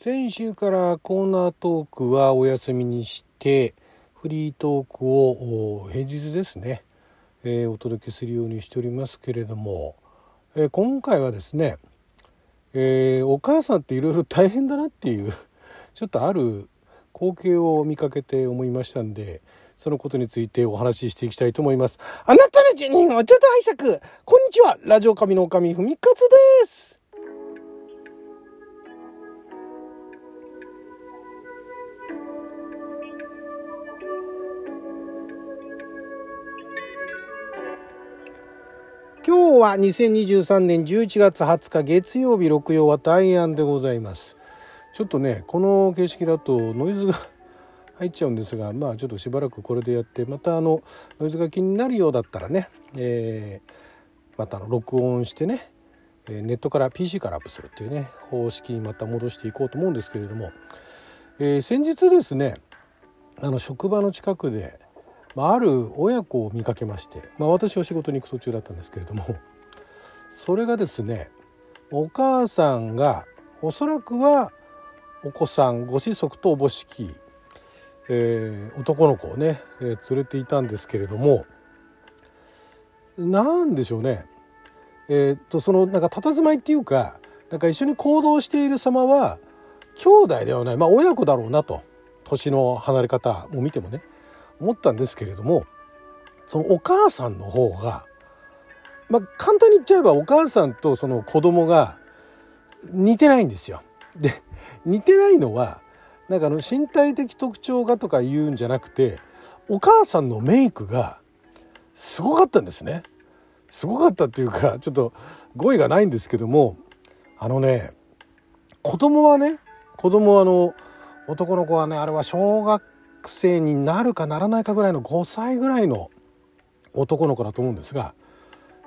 先週からコーナートークはお休みにしてフリートークを平日ですね、えー、お届けするようにしておりますけれども、えー、今回はですね、えー、お母さんっていろいろ大変だなっていう ちょっとある光景を見かけて思いましたんでそのことについてお話ししていきたいと思います。あなたの住人をちょっと拝借。こんにちは。ラジオ神の神ふみかつです。今日は2023年11月20日月曜日六曜は大安でございます。ちょっとね、この形式だとノイズが 入っちゃうんですが、まあちょっとしばらくこれでやって、またあの、ノイズが気になるようだったらね、えー、またの、録音してね、ネットから PC からアップするっていうね、方式にまた戻していこうと思うんですけれども、えー、先日ですね、あの、職場の近くで、まあ、る親子を見かけまして、まあ、私は仕事に行く途中だったんですけれどもそれがですねお母さんがおそらくはお子さんご子息とおぼしき、えー、男の子をね、えー、連れていたんですけれども何でしょうね。えー、っとそのなんか佇まいっていうかなんか一緒に行動している様は兄弟ではない。まあ親子だろうなと。年の離れ方も見てもね。思ったんですけれどもそのお母さんの方がまあ簡単に言っちゃえばお母さんとその子供が似てないんですよ。で似てないのはなんかあの身体的特徴がとか言うんじゃなくてお母さんのメイクがすごかったんですね。すごかったっていうかちょっと語彙がないんですけどもあのね子供はね子供はあの男の子はねあれは小学生になるかならないかぐらいの5歳ぐらいの男の子だと思うんですが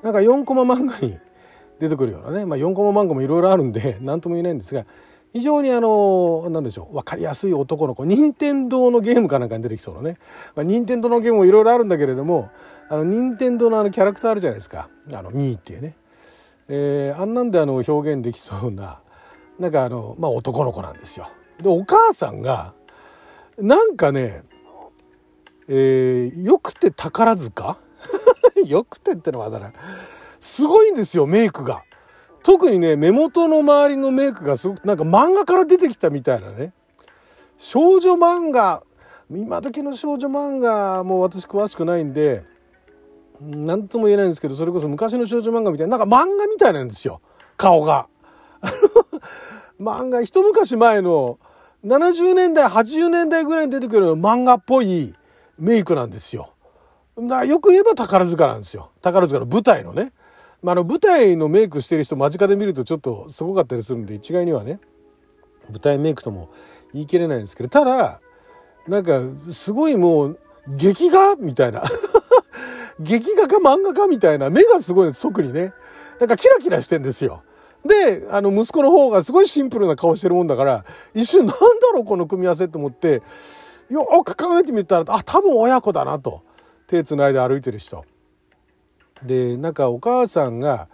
なんか4コマ漫画に出てくるようなね、まあ、4コマ漫画もいろいろあるんで 何とも言えないんですが非常にあの何でしょう分かりやすい男の子任天堂のゲームかなんかに出てきそうなね、まあ、任天堂のゲームもいろいろあるんだけれどもあの任天堂のあのキャラクターあるじゃないですかあのミーっていうね、えー、あんなんであの表現できそうななんかあの、まあ、男の子なんですよ。でお母さんがなんかね、えー、よくて宝塚？よくてってのはだな。すごいんですよ、メイクが。特にね、目元の周りのメイクがすごく、なんか漫画から出てきたみたいなね。少女漫画、今時の少女漫画も私詳しくないんで、何とも言えないんですけど、それこそ昔の少女漫画みたいな、なんか漫画みたいなんですよ。顔が。漫画、一昔前の、70年代、80年代ぐらいに出てくる漫画っぽいメイクなんですよ。だよく言えば宝塚なんですよ。宝塚の舞台のね。まあ、の舞台のメイクしてる人間近で見るとちょっとすごかったりするんで一概にはね舞台メイクとも言い切れないんですけどただなんかすごいもう劇画みたいな 劇画か漫画かみたいな目がすごい即にねなんかキラキラしてんですよ。で、あの、息子の方がすごいシンプルな顔してるもんだから、一瞬なんだろう、この組み合わせと思って、よく考えてみたら、あ、多分親子だなと。手繋いで歩いてる人。で、なんかお母さんが、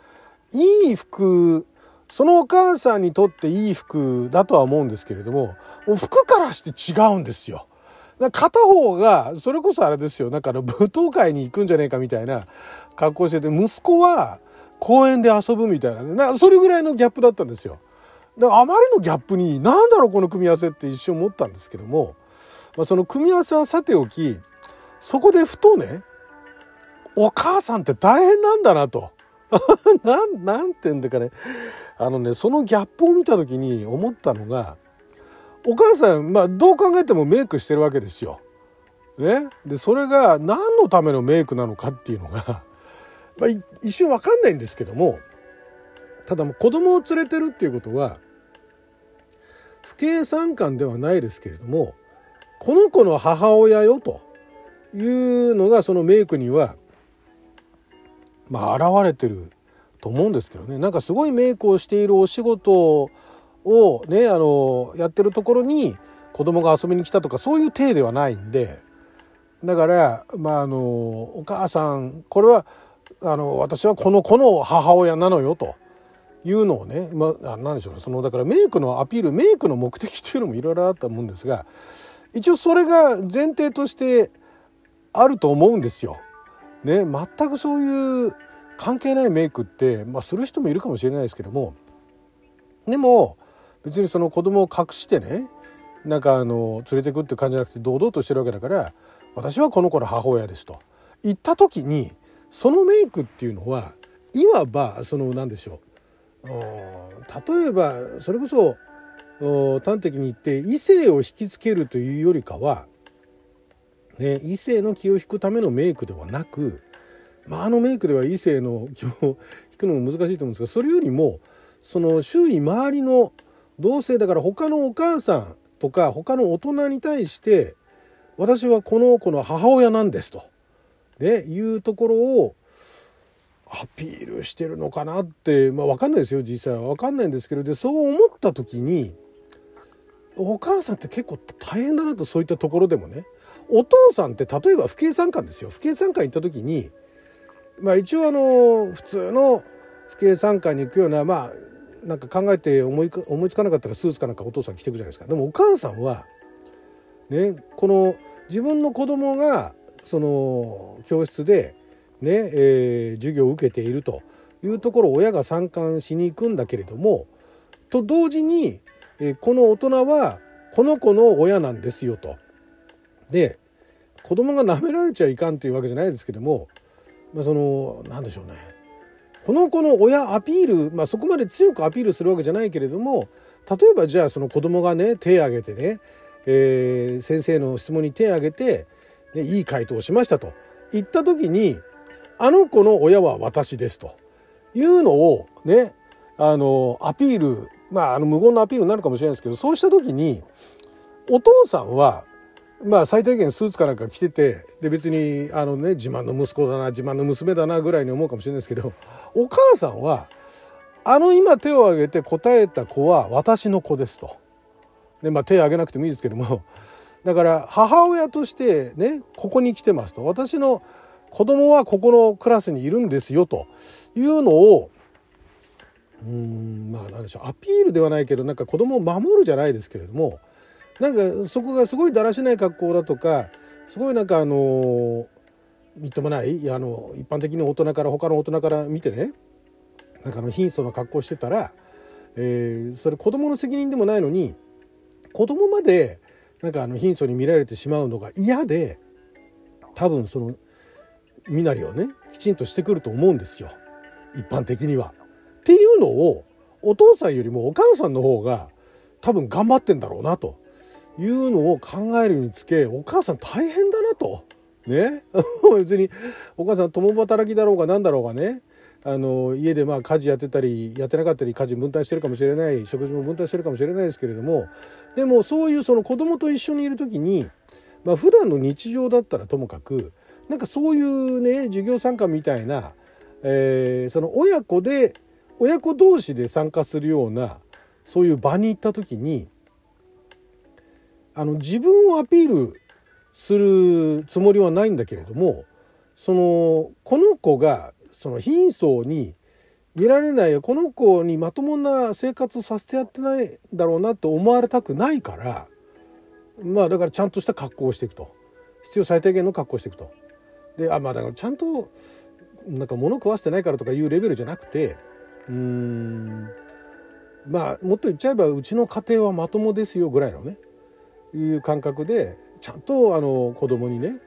いい服、そのお母さんにとっていい服だとは思うんですけれども、もう服からして違うんですよ。片方が、それこそあれですよ、なんかあの舞踏会に行くんじゃねえかみたいな格好してて、息子は、公園で遊ぶみたいなね。なそれぐらいのギャップだったんですよ。だからあまりのギャップに、なんだろうこの組み合わせって一瞬思ったんですけども、まあ、その組み合わせはさておき、そこでふとね、お母さんって大変なんだなと。なん、なんて言うんだかね。あのね、そのギャップを見た時に思ったのが、お母さん、まあどう考えてもメイクしてるわけですよ。ね。で、それが何のためのメイクなのかっていうのが、まあ、一瞬わかんないんですけどもただもう子供を連れてるっていうことは不敬参観ではないですけれどもこの子の母親よというのがそのメイクにはまあ現れてると思うんですけどね。なんかすごいメイクをしているお仕事をねあのやってるところに子供が遊びに来たとかそういう体ではないんで。だからまああのお母さんこれはあの私はこの子の母親なのよと。いうのをね、まあ、何でしょうね。そのだからメイクのアピールメイクの目的っていうのもいろいろあったと思うんですが一応それが前提としてあると思うんですよ。ね、全くそういう関係ないメイクって、まあ、する人もいるかもしれないですけどもでも別にその子供を隠してねなんかあの連れてくって感じじゃなくて堂々としてるわけだから私はこの子の母親ですと。言った時にそのメイクっていうのはいわばその何でしょう。例えばそれこそ端的に言って異性を引きつけるというよりかは、ね、異性の気を引くためのメイクではなく、まあ、あのメイクでは異性の気を引くのも難しいと思うんですがそれよりもその周囲周りの同性だから他のお母さんとか他の大人に対して私はこの子の母親なんですと、ね、いうところをアピールしてるのかなってまあ分かんないですよ実際は。分かんないんですけどでそう思った時にお母さんって結構大変だなとそういったところでもね。お父さんって例えば父兄参観ですよ。父兄参観行った時にまあ一応あの普通の父兄参観に行くようなまあなんか考えて思い思いつかなかったらスーツかなんかお父さん着てくじゃないですか。でもお母さんはねこの自分の子供がその教室でね、えー、授業を受けているというところ親が参観しに行くんだけれどもと同時にえこの大人はこの子の親なんですよと。で子供が舐められちゃいかんっていうわけじゃないですけども、まあ、その何でしょうねこの子の親アピール、まあ、そこまで強くアピールするわけじゃないけれども例えばじゃあその子供がね手を挙げてね、えー、先生の質問に手を挙げて、ね、いい回答をしましたと言った時にあの子の親は私ですというのをねあのアピールまあ、あの無言のアピールになるかもしれないですけどそうした時にお父さんはまあ最低限スーツかなんか着ててで別にあのね自慢の息子だな自慢の娘だなぐらいに思うかもしれないですけどお母さんはあの今手を挙げて答えた子は私の子ですと。でまあ手を挙げなくてもいいですけどもだから母親としてねここに来てますと私の子供はここのクラスにいるんですよというのをうんまあ何でしょうアピールではないけどなんか子供を守るじゃないですけれどもなんかそこがすごいだらしない格好だとかすごいなんかあのみっともないあの一般的に大人から他の大人から見てねなんかの貧相な格好してたら、えー、それ子供の責任でもないのに子供までなんかあの貧相に見られてしまうのが嫌で多分その身なりをねきちんとしてくると思うんですよ一般的には。っていうのをお父さんよりもお母さんの方が多分頑張ってんだろうなというのを考えるにつけお母さん大変だなと。ね 別にお母さん共働きだろうが何だろうがねあの家でまあ家事やってたりやってなかったり家事分担してるかもしれない食事も分担してるかもしれないですけれどもでもそういうその子供と一緒にいる時にまあ普段の日常だったらともかくなんかそういうね授業参加みたいな、えー、その親子で親子同士で参加するようなそういう場に行った時にあの自分をアピールするつもりはないんだけれどもそのこの子がその貧相に見られないこの子にまともな生活させてやってないだろうなと思われたくないからまあだからちゃんとした格好をしていくと必要最低限の格好をしていくと。であまあだからちゃんとなんか物食わせてないからとかいうレベルじゃなくてうーんまあもっと言っちゃえばうちの家庭はまともですよぐらいのねいう感覚でちゃんとあの子供にね、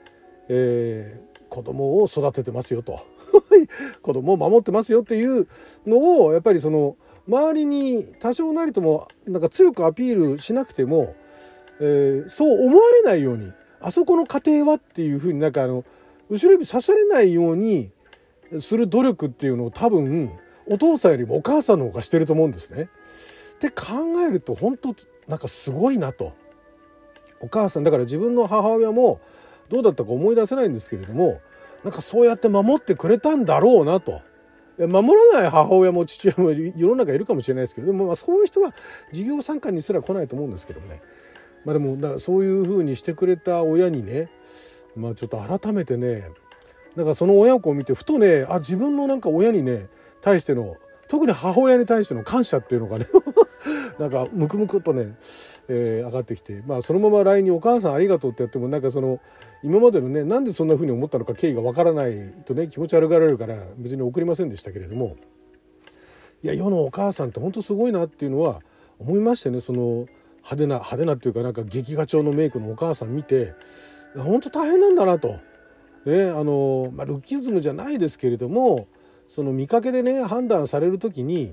えー、子供を育ててますよと 子供を守ってますよっていうのをやっぱりその周りに多少なりともなんか強くアピールしなくても、えー、そう思われないようにあそこの家庭はっていうふうになんかあの後ろ指さされないようにする努力っていうのを多分お父さんよりもお母さんの方がしてると思うんですね。って考えると本当なんかすごいなと。お母さんだから自分の母親もどうだったか思い出せないんですけれどもなんかそうやって守ってくれたんだろうなと。守らない母親も父親も世の中いるかもしれないですけれども、まあ、そういう人は授業参観にすら来ないと思うんですけどね。まあ、でもだそういうふうにしてくれた親にね、まあ、ちょっと改めてねなんかその親子を見てふとねあ自分のなんか親にね対しての特に母親に対しての感謝っていうのがねなんかムクムクとね、えー、上がってきてまあそのまま LINE に「お母さんありがとう」ってやってもなんかその今までのねなんでそんな風に思ったのか経緯がわからないとね気持ち悪がられるから別に送りませんでしたけれどもいや世のお母さんって本当すごいなっていうのは思いましてねその派手な派手なっていうかなんか劇画調のメイクのお母さん見て本当大変なんだなと。ねあのまあ、ルッキズムじゃないですけれどもその見かけでね判断される時に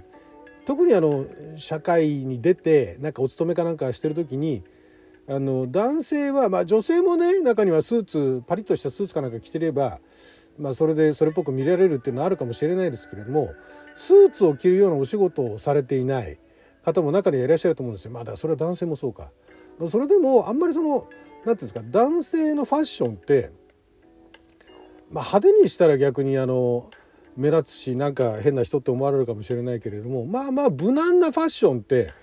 特にあの社会に出てなんかお勤めかなんかしてる時にあの男性は、まあ、女性もね中にはスーツパリッとしたスーツかなんか着てれば、まあ、それでそれっぽく見られるっていうのはあるかもしれないですけれどもスーツを着るようなお仕事をされていない方も中にはいらっしゃると思うんですよ。ま、だそれは男性もそうか。それでもあんまりその何て言うんですか男性のファッションって、まあ、派手にしたら逆にあの目立つしなんか変な人って思われるかもしれないけれどもまあまあ無難なファッションって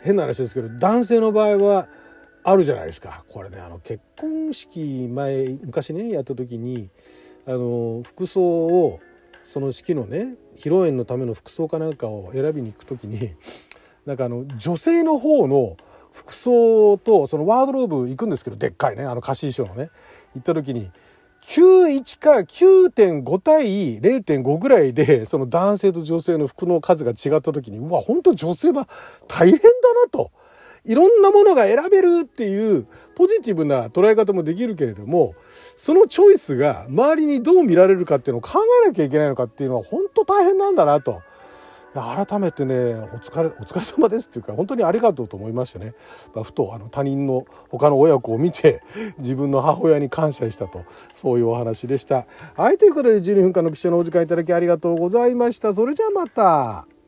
変な話ですけど男性の場合はあるじゃないですか。これねあの結婚式前昔ねやった時にあの服装をその式のね披露宴のための服装かなんかを選びに行く時になんかあの女性の方の服装とそのワードローブ行くんですけどでっかいねあの貸衣装のね行った時に91か9.5対0.5ぐらいで、その男性と女性の服の数が違った時に、うわ、本当女性は大変だなと。いろんなものが選べるっていうポジティブな捉え方もできるけれども、そのチョイスが周りにどう見られるかっていうのを考えなきゃいけないのかっていうのは本当大変なんだなと。改めてねお疲れお疲れ様ですっていうか本当にありがとうと思いましてね、まあ、ふとあの他人の他の親子を見て 自分の母親に感謝したとそういうお話でした。はいということで12分間の貴重なお時間いただきありがとうございました。それじゃあまた。